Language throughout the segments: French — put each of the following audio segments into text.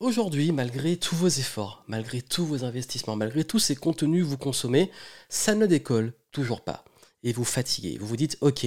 Aujourd'hui, malgré tous vos efforts, malgré tous vos investissements, malgré tous ces contenus que vous consommez, ça ne décolle toujours pas. Et vous fatiguez. Vous vous dites, ok,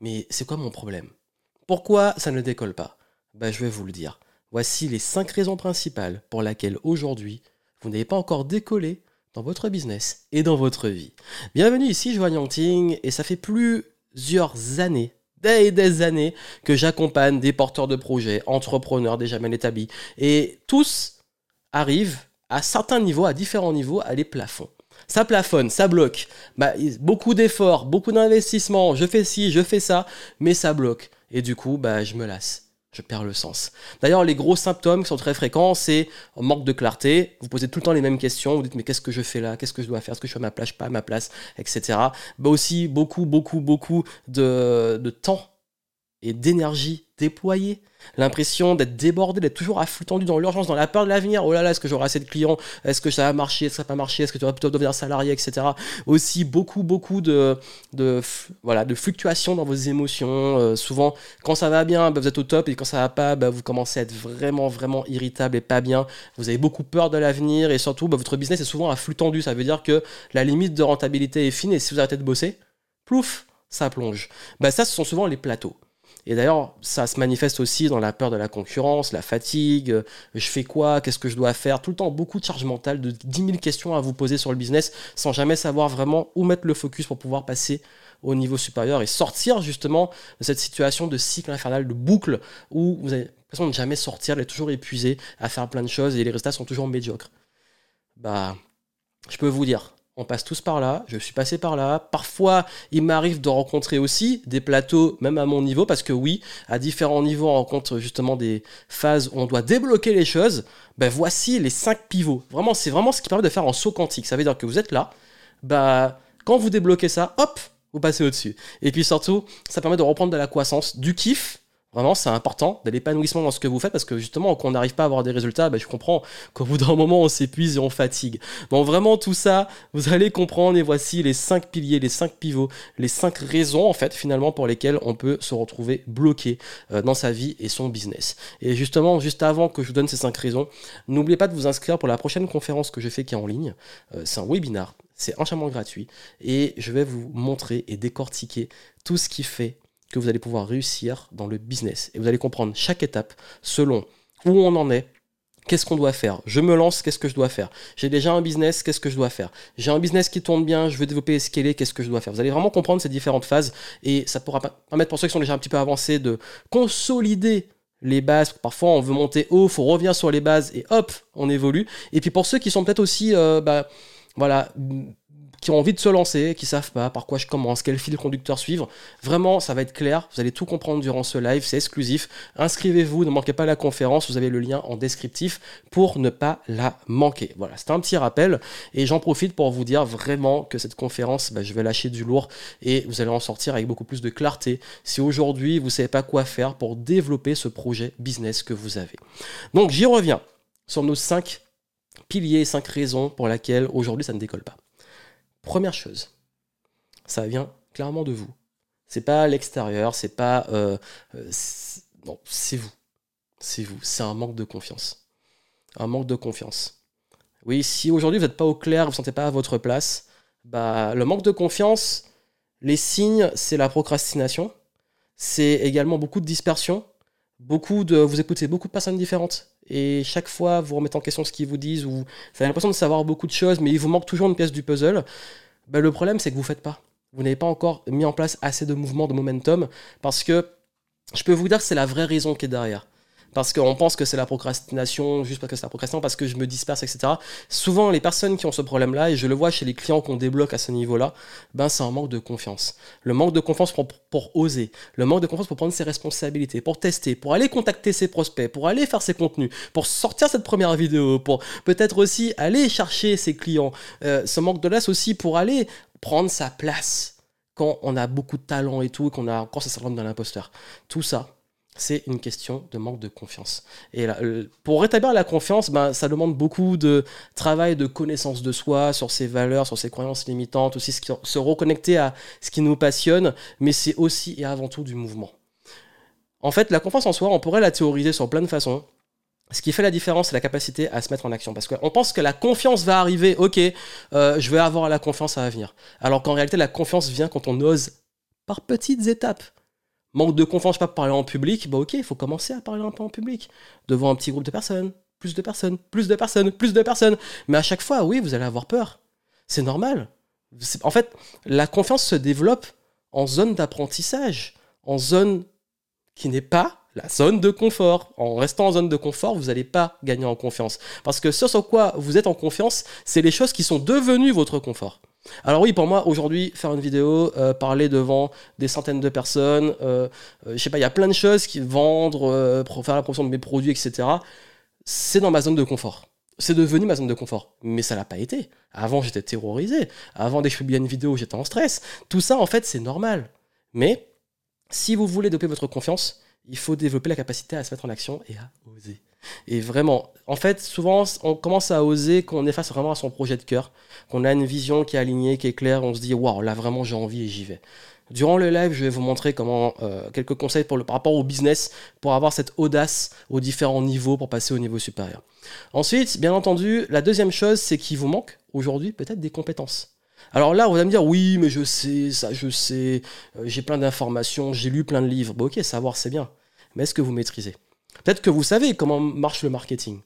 mais c'est quoi mon problème? Pourquoi ça ne décolle pas? Bah, Je vais vous le dire. Voici les 5 raisons principales pour lesquelles aujourd'hui, vous n'avez pas encore décollé dans votre business et dans votre vie. Bienvenue ici, Joanne et ça fait plusieurs années des, années que j'accompagne des porteurs de projets, entrepreneurs déjà bien établis. Et tous arrivent à certains niveaux, à différents niveaux, à des plafonds. Ça plafonne, ça bloque. Bah, beaucoup d'efforts, beaucoup d'investissements, je fais ci, je fais ça, mais ça bloque. Et du coup, bah, je me lasse je perds le sens. D'ailleurs, les gros symptômes qui sont très fréquents, c'est manque de clarté. Vous posez tout le temps les mêmes questions. Vous dites mais qu'est-ce que je fais là? Qu'est-ce que je dois faire? Est-ce que je suis à ma place Pas à ma place? Etc. Bah aussi beaucoup, beaucoup, beaucoup de, de temps et d'énergie déployée. L'impression d'être débordé, d'être toujours à flux tendu dans l'urgence, dans la peur de l'avenir. Oh là là, est-ce que j'aurai assez de clients? Est-ce que ça va marcher? Est-ce que ça va pas marcher? Est-ce que tu vas plutôt devenir salarié, etc. Aussi beaucoup, beaucoup de, de, voilà, de fluctuations dans vos émotions. Euh, souvent, quand ça va bien, bah, vous êtes au top, et quand ça va pas, bah, vous commencez à être vraiment, vraiment irritable et pas bien. Vous avez beaucoup peur de l'avenir et surtout, bah, votre business est souvent à flux tendu. Ça veut dire que la limite de rentabilité est fine et si vous arrêtez de bosser, plouf, ça plonge. Bah, ça, ce sont souvent les plateaux. Et d'ailleurs, ça se manifeste aussi dans la peur de la concurrence, la fatigue, euh, je fais quoi, qu'est-ce que je dois faire, tout le temps beaucoup de charge mentale, de 10 000 questions à vous poser sur le business sans jamais savoir vraiment où mettre le focus pour pouvoir passer au niveau supérieur et sortir justement de cette situation de cycle infernal, de boucle où vous avez l'impression de jamais sortir, d'être toujours épuisé à faire plein de choses et les résultats sont toujours médiocres. Bah, je peux vous dire, on passe tous par là, je suis passé par là. Parfois, il m'arrive de rencontrer aussi des plateaux, même à mon niveau, parce que oui, à différents niveaux, on rencontre justement des phases où on doit débloquer les choses. Ben voici les cinq pivots. Vraiment, c'est vraiment ce qui permet de faire un saut quantique. Ça veut dire que vous êtes là, bah, quand vous débloquez ça, hop, vous passez au-dessus. Et puis surtout, ça permet de reprendre de la croissance, du kiff, Vraiment, c'est important de l'épanouissement dans ce que vous faites parce que justement, quand on n'arrive pas à avoir des résultats, ben, je comprends qu'au bout d'un moment, on s'épuise et on fatigue. Donc vraiment, tout ça, vous allez comprendre et voici les cinq piliers, les cinq pivots, les cinq raisons en fait finalement pour lesquelles on peut se retrouver bloqué euh, dans sa vie et son business. Et justement, juste avant que je vous donne ces cinq raisons, n'oubliez pas de vous inscrire pour la prochaine conférence que je fais qui est en ligne. Euh, c'est un webinar, c'est entièrement gratuit et je vais vous montrer et décortiquer tout ce qui fait que vous allez pouvoir réussir dans le business. Et vous allez comprendre chaque étape selon où on en est, Qu'est-ce qu'on doit faire Je me lance, qu'est-ce que je dois faire J'ai déjà un business, qu'est-ce que je dois faire J'ai un business qui tourne bien, je veux développer et scaler, qu'est-ce que je dois faire Vous allez vraiment comprendre ces différentes phases et ça pourra permettre pour ceux qui sont déjà un petit peu avancés de consolider les bases. Parfois, on veut monter haut, faut revenir sur les bases et hop, on évolue. Et puis pour ceux qui sont peut-être aussi, euh, bah, voilà, qui ont envie de se lancer, qui savent pas par quoi je commence, quel fil conducteur suivre. Vraiment, ça va être clair. Vous allez tout comprendre durant ce live. C'est exclusif. Inscrivez-vous. Ne manquez pas la conférence. Vous avez le lien en descriptif pour ne pas la manquer. Voilà, c'est un petit rappel. Et j'en profite pour vous dire vraiment que cette conférence, bah, je vais lâcher du lourd et vous allez en sortir avec beaucoup plus de clarté si aujourd'hui vous savez pas quoi faire pour développer ce projet business que vous avez. Donc j'y reviens sur nos cinq piliers, cinq raisons pour lesquelles aujourd'hui ça ne décolle pas. Première chose, ça vient clairement de vous. C'est pas l'extérieur, c'est pas. Euh, euh, c'est vous. C'est vous. C'est un manque de confiance. Un manque de confiance. Oui, si aujourd'hui vous n'êtes pas au clair, vous ne sentez pas à votre place, bah, le manque de confiance, les signes, c'est la procrastination. C'est également beaucoup de dispersion. Beaucoup de, vous écoutez beaucoup de personnes différentes. Et chaque fois vous remettez en question ce qu'ils vous disent ou vous avez l'impression de savoir beaucoup de choses mais il vous manque toujours une pièce du puzzle, ben, le problème c'est que vous ne faites pas. Vous n'avez pas encore mis en place assez de mouvements, de momentum parce que je peux vous dire que c'est la vraie raison qui est derrière parce qu'on pense que c'est la procrastination, juste parce que c'est la procrastination, parce que je me disperse, etc. Souvent, les personnes qui ont ce problème-là, et je le vois chez les clients qu'on débloque à ce niveau-là, ben c'est un manque de confiance. Le manque de confiance pour, oser, le manque de confiance pour prendre ses responsabilités, pour tester, pour aller contacter ses prospects, pour aller faire ses contenus, pour sortir cette première vidéo, pour peut-être aussi aller chercher ses clients. Euh, ce manque de laisse aussi pour aller prendre sa place quand on a beaucoup de talent et tout, qu'on a encore ce syndrome de l'imposteur. Tout ça, c'est une question de manque de confiance. Et pour rétablir la confiance, ben, ça demande beaucoup de travail, de connaissance de soi, sur ses valeurs, sur ses croyances limitantes, aussi se reconnecter à ce qui nous passionne, mais c'est aussi et avant tout du mouvement. En fait, la confiance en soi, on pourrait la théoriser sur plein de façons. ce qui fait la différence, c'est la capacité à se mettre en action. Parce qu'on pense que la confiance va arriver, ok, euh, je vais avoir la confiance à venir. Alors qu'en réalité, la confiance vient quand on ose par petites étapes. Manque de confiance, pas parler en public, bah ok, il faut commencer à parler un peu en public, devant un petit groupe de personnes, plus de personnes, plus de personnes, plus de personnes. Mais à chaque fois, oui, vous allez avoir peur. C'est normal. En fait, la confiance se développe en zone d'apprentissage, en zone qui n'est pas la zone de confort. En restant en zone de confort, vous n'allez pas gagner en confiance. Parce que ce sur quoi vous êtes en confiance, c'est les choses qui sont devenues votre confort. Alors oui, pour moi, aujourd'hui, faire une vidéo, euh, parler devant des centaines de personnes, euh, euh, je sais pas, il y a plein de choses qui vendre, faire la promotion de mes produits, etc. C'est dans ma zone de confort. C'est devenu ma zone de confort. Mais ça l'a pas été. Avant, j'étais terrorisé. Avant, dès que je publiais une vidéo, j'étais en stress. Tout ça, en fait, c'est normal. Mais si vous voulez développer votre confiance, il faut développer la capacité à se mettre en action et à oser. Et vraiment, en fait, souvent, on commence à oser quand on est face vraiment à son projet de cœur, qu'on a une vision qui est alignée, qui est claire, on se dit, waouh, là vraiment j'ai envie et j'y vais. Durant le live, je vais vous montrer comment euh, quelques conseils par rapport au business pour avoir cette audace aux différents niveaux pour passer au niveau supérieur. Ensuite, bien entendu, la deuxième chose, c'est qu'il vous manque aujourd'hui peut-être des compétences. Alors là, on va me dire, oui, mais je sais, ça, je sais, euh, j'ai plein d'informations, j'ai lu plein de livres. Bon, ok, savoir, c'est bien. Mais est-ce que vous maîtrisez? Peut-être que vous savez comment marche le marketing.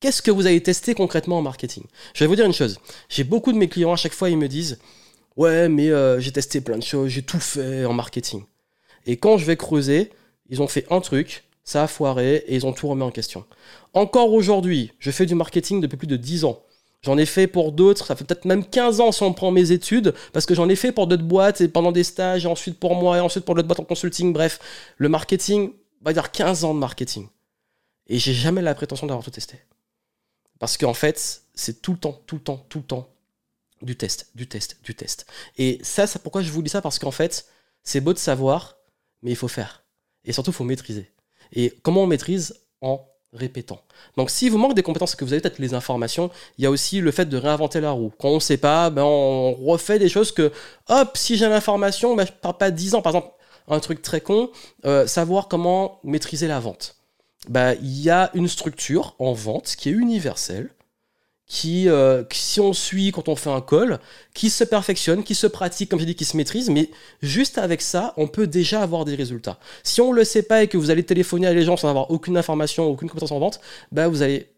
Qu'est-ce que vous avez testé concrètement en marketing? Je vais vous dire une chose. J'ai beaucoup de mes clients, à chaque fois, ils me disent, ouais, mais euh, j'ai testé plein de choses, j'ai tout fait en marketing. Et quand je vais creuser, ils ont fait un truc, ça a foiré et ils ont tout remis en question. Encore aujourd'hui, je fais du marketing depuis plus de 10 ans. J'en ai fait pour d'autres, ça fait peut-être même 15 ans si on prend mes études, parce que j'en ai fait pour d'autres boîtes et pendant des stages, et ensuite pour moi, et ensuite pour d'autres boîtes en consulting. Bref, le marketing, on va dire 15 ans de marketing. Et j'ai jamais la prétention d'avoir tout testé. Parce qu'en fait, c'est tout le temps, tout le temps, tout le temps du test, du test, du test. Et ça, c'est pourquoi je vous dis ça, parce qu'en fait, c'est beau de savoir, mais il faut faire. Et surtout, il faut maîtriser. Et comment on maîtrise En répétant. Donc si vous manque des compétences que vous avez peut-être les informations, il y a aussi le fait de réinventer la roue. Quand on ne sait pas, ben on refait des choses que, hop, si j'ai l'information, ben je ne parle pas 10 ans. Par exemple, un truc très con, euh, savoir comment maîtriser la vente. Ben, il y a une structure en vente qui est universelle, euh, qui, si on suit quand on fait un call, qui se perfectionne, qui se pratique, comme j'ai dit, qui se maîtrise, mais juste avec ça, on peut déjà avoir des résultats. Si on ne le sait pas et que vous allez téléphoner à les gens sans avoir aucune information, aucune compétence en vente, bah vous allez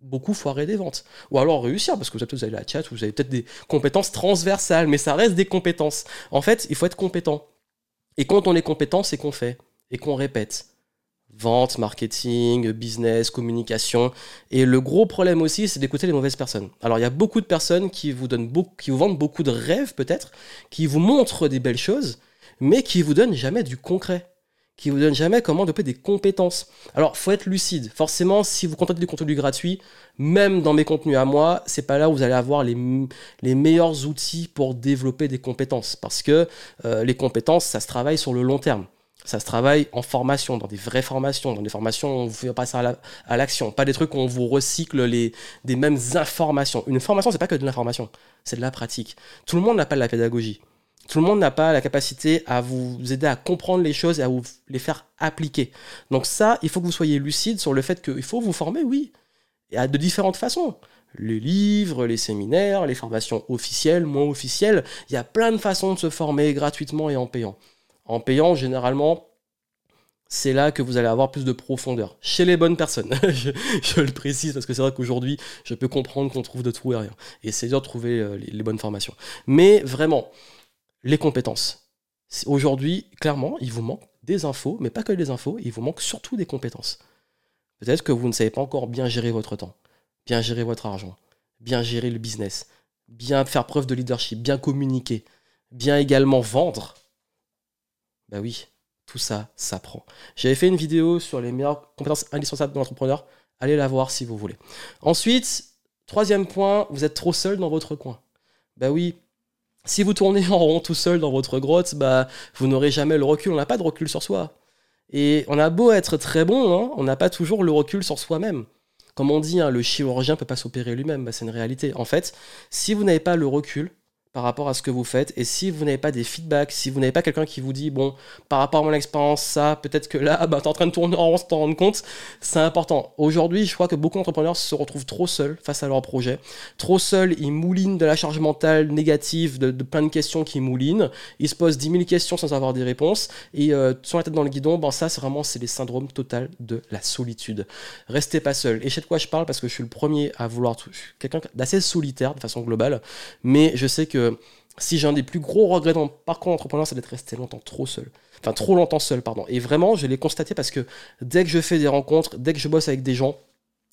beaucoup foirer des ventes. Ou alors réussir, parce que vous avez la chat, vous avez peut-être des compétences transversales, mais ça reste des compétences. En fait, il faut être compétent. Et quand on est compétent, c'est qu'on fait et qu'on répète vente, marketing, business, communication. Et le gros problème aussi, c'est d'écouter les mauvaises personnes. Alors, il y a beaucoup de personnes qui vous, donnent vendent beaucoup de rêves, peut-être, qui vous montrent des belles choses, mais qui vous donnent jamais du concret qui vous donnent jamais comment développer des compétences. Alors, faut être lucide. Forcément, si vous contentez du contenu gratuit, même dans mes contenus à moi, c'est pas là où vous allez avoir les, les meilleurs outils pour développer des compétences. Parce que euh, les compétences, ça se travaille sur le long terme. Ça se travaille en formation, dans des vraies formations, dans des formations où on vous fait passer à l'action, pas des trucs où on vous recycle les, des mêmes informations. Une formation, c'est pas que de l'information, c'est de la pratique. Tout le monde n'a pas de la pédagogie. Tout le monde n'a pas la capacité à vous aider à comprendre les choses et à vous les faire appliquer. Donc ça, il faut que vous soyez lucide sur le fait qu'il faut vous former, oui, et de différentes façons les livres, les séminaires, les formations officielles, moins officielles. Il y a plein de façons de se former gratuitement et en payant. En payant, généralement, c'est là que vous allez avoir plus de profondeur. Chez les bonnes personnes. je, le précise parce que c'est vrai qu'aujourd'hui, je peux comprendre qu'on trouve de tout et rien. Et c'est dur de trouver euh, les, bonnes formations. Mais vraiment, les compétences. Aujourd'hui, clairement, il vous manque des infos, mais pas que des infos, il vous manque surtout des compétences. Peut-être que vous ne savez pas encore bien gérer votre temps, bien gérer votre argent, bien gérer le business, bien faire preuve de leadership, bien communiquer, bien également vendre bah oui, tout ça s'apprend. J'avais fait une vidéo sur les meilleures compétences indispensables de l'entrepreneur. Allez la voir si vous voulez. Ensuite, troisième point, vous êtes trop seul dans votre coin. Bah oui, si vous tournez en rond tout seul dans votre grotte, bah vous n'aurez jamais le recul. On n'a pas de recul sur soi. Et on a beau être très bon, hein, on n'a pas toujours le recul sur soi-même. Comme on dit, hein, le chirurgien ne peut pas s'opérer lui-même, bah, c'est une réalité. En fait, si vous n'avez pas le recul par rapport à ce que vous faites. Et si vous n'avez pas des feedbacks, si vous n'avez pas quelqu'un qui vous dit, bon, par rapport à mon expérience, ça, peut-être que là, bah, tu es en train de tourner en rond t'en rendre compte, c'est important. Aujourd'hui, je crois que beaucoup d'entrepreneurs se retrouvent trop seuls face à leur projet. Trop seuls, ils moulinent de la charge mentale négative, de, plein de questions qui moulinent. Ils se posent 10 000 questions sans avoir des réponses. Et euh, sur la tête dans le guidon, ben, ça, c'est vraiment c'est les syndromes total de la solitude. Restez pas seul. Et je sais de quoi je parle parce que je suis le premier à vouloir. quelqu'un d'assez solitaire de façon globale. Mais je sais que si j'ai un des plus gros regrets dans mon parcours d'entrepreneur, c'est d'être resté longtemps trop seul. Enfin, trop longtemps seul, pardon. Et vraiment, je l'ai constaté parce que dès que je fais des rencontres, dès que je bosse avec des gens,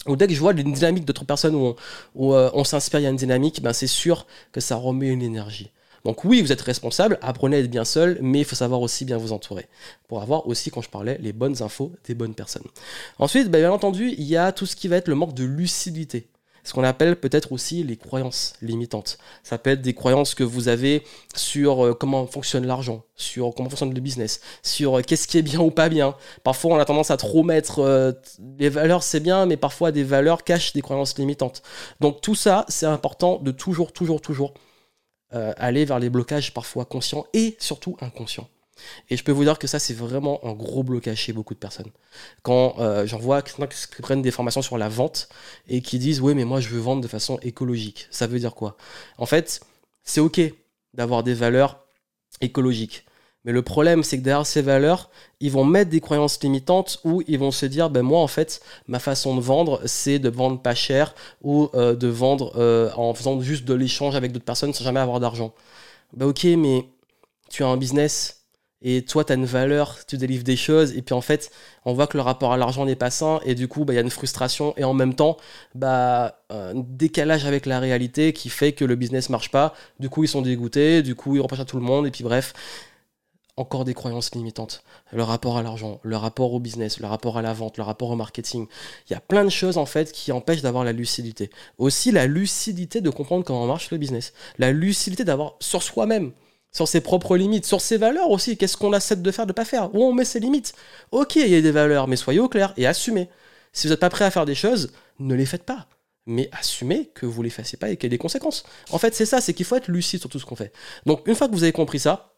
ou dès que je vois une dynamique d'autres personnes où on, euh, on s'inspire, il y a une dynamique, ben c'est sûr que ça remet une énergie. Donc oui, vous êtes responsable, apprenez à être bien seul, mais il faut savoir aussi bien vous entourer. Pour avoir aussi, quand je parlais, les bonnes infos des bonnes personnes. Ensuite, ben, bien entendu, il y a tout ce qui va être le manque de lucidité ce qu'on appelle peut-être aussi les croyances limitantes. Ça peut être des croyances que vous avez sur euh, comment fonctionne l'argent, sur comment fonctionne le business, sur euh, qu'est-ce qui est bien ou pas bien. Parfois, on a tendance à trop mettre euh, les valeurs, c'est bien, mais parfois des valeurs cachent des croyances limitantes. Donc tout ça, c'est important de toujours, toujours, toujours aller vers les blocages parfois conscients et surtout inconscients. Et je peux vous dire que ça, c'est vraiment un gros blocage chez beaucoup de personnes. Quand euh, j'en vois qui prennent des formations sur la vente et qui disent Oui, mais moi, je veux vendre de façon écologique. Ça veut dire quoi? En fait, c'est OK d'avoir des valeurs écologiques. Mais le problème, c'est que derrière ces valeurs, ils vont mettre des croyances limitantes où ils vont se dire, ben moi en fait, ma façon de vendre, c'est de vendre pas cher ou euh, de vendre euh, en faisant juste de l'échange avec d'autres personnes sans jamais avoir d'argent. Ben ok, mais tu as un business, et toi, tu as une valeur, tu délivres des choses, et puis en fait, on voit que le rapport à l'argent n'est pas sain, et du coup, bah, il y a une frustration, et en même temps, bah, un décalage avec la réalité qui fait que le business marche pas. Du coup, ils sont dégoûtés, du coup, ils reprochent à tout le monde, et puis bref, encore des croyances limitantes. Le rapport à l'argent, le rapport au business, le rapport à la vente, le rapport au marketing. Il y a plein de choses en fait qui empêchent d'avoir la lucidité. Aussi la lucidité de comprendre comment marche le business. La lucidité d'avoir sur soi-même sur ses propres limites, sur ses valeurs aussi. Qu'est-ce qu'on accepte de faire, de pas faire? Où on met ses limites? Ok, il y a des valeurs, mais soyez au clair et assumez. Si vous n'êtes pas prêt à faire des choses, ne les faites pas. Mais assumez que vous ne les fassiez pas et qu'il y a des conséquences. En fait, c'est ça, c'est qu'il faut être lucide sur tout ce qu'on fait. Donc, une fois que vous avez compris ça,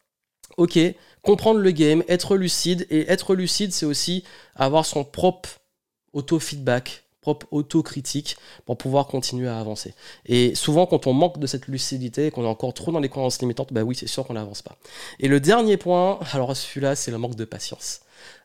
ok, comprendre le game, être lucide. Et être lucide, c'est aussi avoir son propre auto-feedback, propre autocritique pour pouvoir continuer à avancer. Et souvent, quand on manque de cette lucidité, qu'on est encore trop dans les croyances limitantes, bah oui, c'est sûr qu'on n'avance pas. Et le dernier point, alors celui-là, c'est le manque de patience.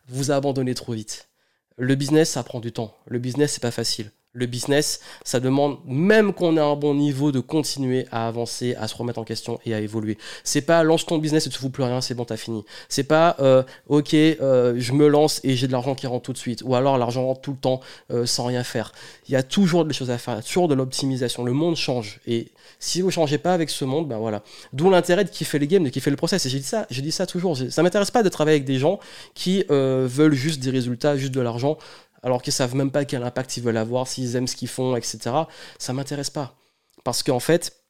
Vous abandonnez trop vite. Le business, ça prend du temps. Le business, c'est pas facile. Le business, ça demande, même qu'on ait un bon niveau, de continuer à avancer, à se remettre en question et à évoluer. C'est pas lance ton business et tu fous plus rien, c'est bon, t'as fini. C'est pas euh, ok, euh, je me lance et j'ai de l'argent qui rentre tout de suite. Ou alors l'argent rentre tout le temps euh, sans rien faire. Il y a toujours des choses à faire, toujours de l'optimisation. Le monde change. Et si vous ne changez pas avec ce monde, ben voilà. D'où l'intérêt de kiffer les games, de kiffer le process. Et j'ai dit ça, j'ai dit ça toujours. Ça m'intéresse pas de travailler avec des gens qui veulent juste des résultats, juste de l'argent alors qu'ils savent même pas quel impact ils veulent avoir, s'ils aiment ce qu'ils font, etc. Ça m'intéresse pas. Parce qu'en fait,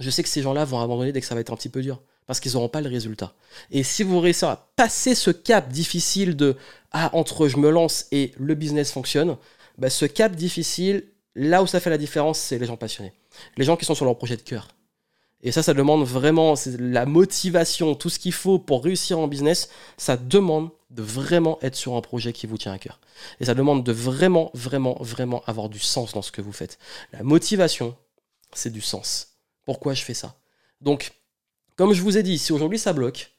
je sais que ces gens-là vont abandonner dès que ça va être un petit peu dur. Parce qu'ils n'auront pas le résultat. Et si vous réussissez à passer ce cap difficile de Ah, entre je me lance et le business fonctionne, bah, ce cap difficile, là où ça fait la différence, c'est les gens passionnés. Les gens qui sont sur leur projet de cœur. Et ça, ça demande vraiment la motivation, tout ce qu'il faut pour réussir en business. Ça demande de vraiment être sur un projet qui vous tient à cœur. Et ça demande de vraiment, vraiment, vraiment avoir du sens dans ce que vous faites. La motivation, c'est du sens. Pourquoi je fais ça? Donc, comme je vous ai dit, si aujourd'hui ça bloque,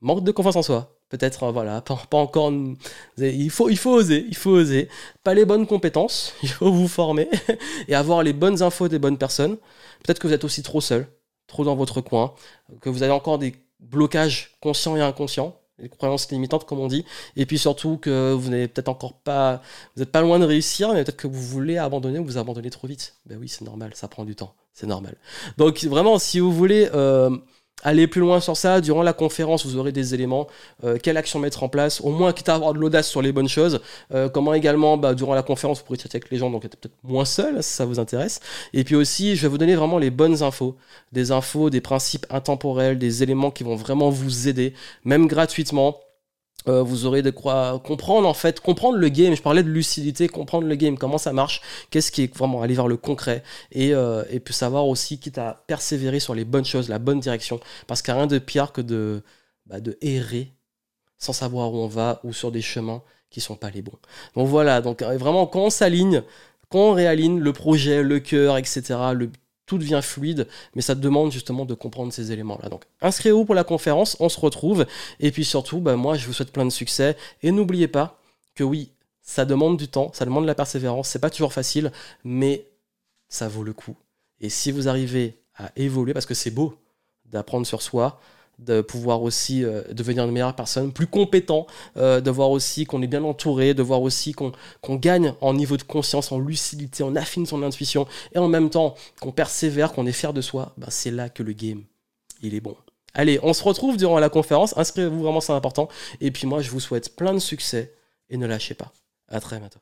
manque de confiance en soi, peut-être, euh, voilà, pas, encore. Il il faut oser, il faut oser. Pas les bonnes compétences, il faut vous former et avoir les bonnes infos des bonnes personnes. Peut-être que vous êtes aussi trop seul trop dans votre coin, que vous avez encore des blocages conscients et inconscients, des croyances limitantes comme on dit, et puis surtout que vous n'êtes peut-être encore pas, vous n'êtes pas loin de réussir, mais peut-être que vous voulez abandonner ou vous abandonnez trop vite. Ben oui, c'est normal, ça prend du temps, c'est normal. Donc vraiment, si vous voulez euh, aller plus loin sur ça. Durant la conférence, vous aurez des éléments. Euh, quelle action mettre en place Au moins, quitte à avoir de l'audace sur les bonnes choses. Euh, comment également, bah, durant la conférence, vous pourrez traiter avec les gens, donc être peut-être moins seul, si ça vous intéresse. Et puis aussi, je vais vous donner vraiment les bonnes infos. Des infos, des principes intemporels, des éléments qui vont vraiment vous aider, même gratuitement Euh, vous aurez de quoi comprendre en fait, comprendre le game. Je parlais de lucidité, comprendre le game, comment ça marche, qu'est-ce qui est vraiment aller vers le concret et, euh, puis savoir aussi quitte à persévérer sur les bonnes choses, la bonne direction. Parce qu'il n'y a rien de pire que de, bah, de errer sans savoir où on va ou sur des chemins qui sont pas les bons. Donc voilà, donc euh, vraiment quand on s'aligne, quand on réaligne le projet, le cœur, etc., tout devient fluide, mais ça demande justement de comprendre ces éléments-là. Donc inscrivez-vous pour la conférence, on se retrouve, et puis surtout, bah, moi je vous souhaite plein de succès, et n'oubliez pas que oui, ça demande du temps, ça demande de la persévérance, c'est pas toujours facile, mais ça vaut le coup. Et si vous arrivez à évoluer, parce que c'est beau d'apprendre sur soi, de pouvoir aussi euh, devenir une meilleure personne, plus compétent, euh, de voir aussi qu'on est bien entouré, de voir aussi qu'on gagne en niveau de conscience, en lucidité, on affine son intuition, et en même temps qu'on persévère, qu'on est fier de soi, ben c'est là que le game, il est bon. Allez, on se retrouve durant la conférence, inscrivez-vous vraiment, c'est important, et puis moi je vous souhaite plein de succès, et ne lâchez pas. À très bientôt.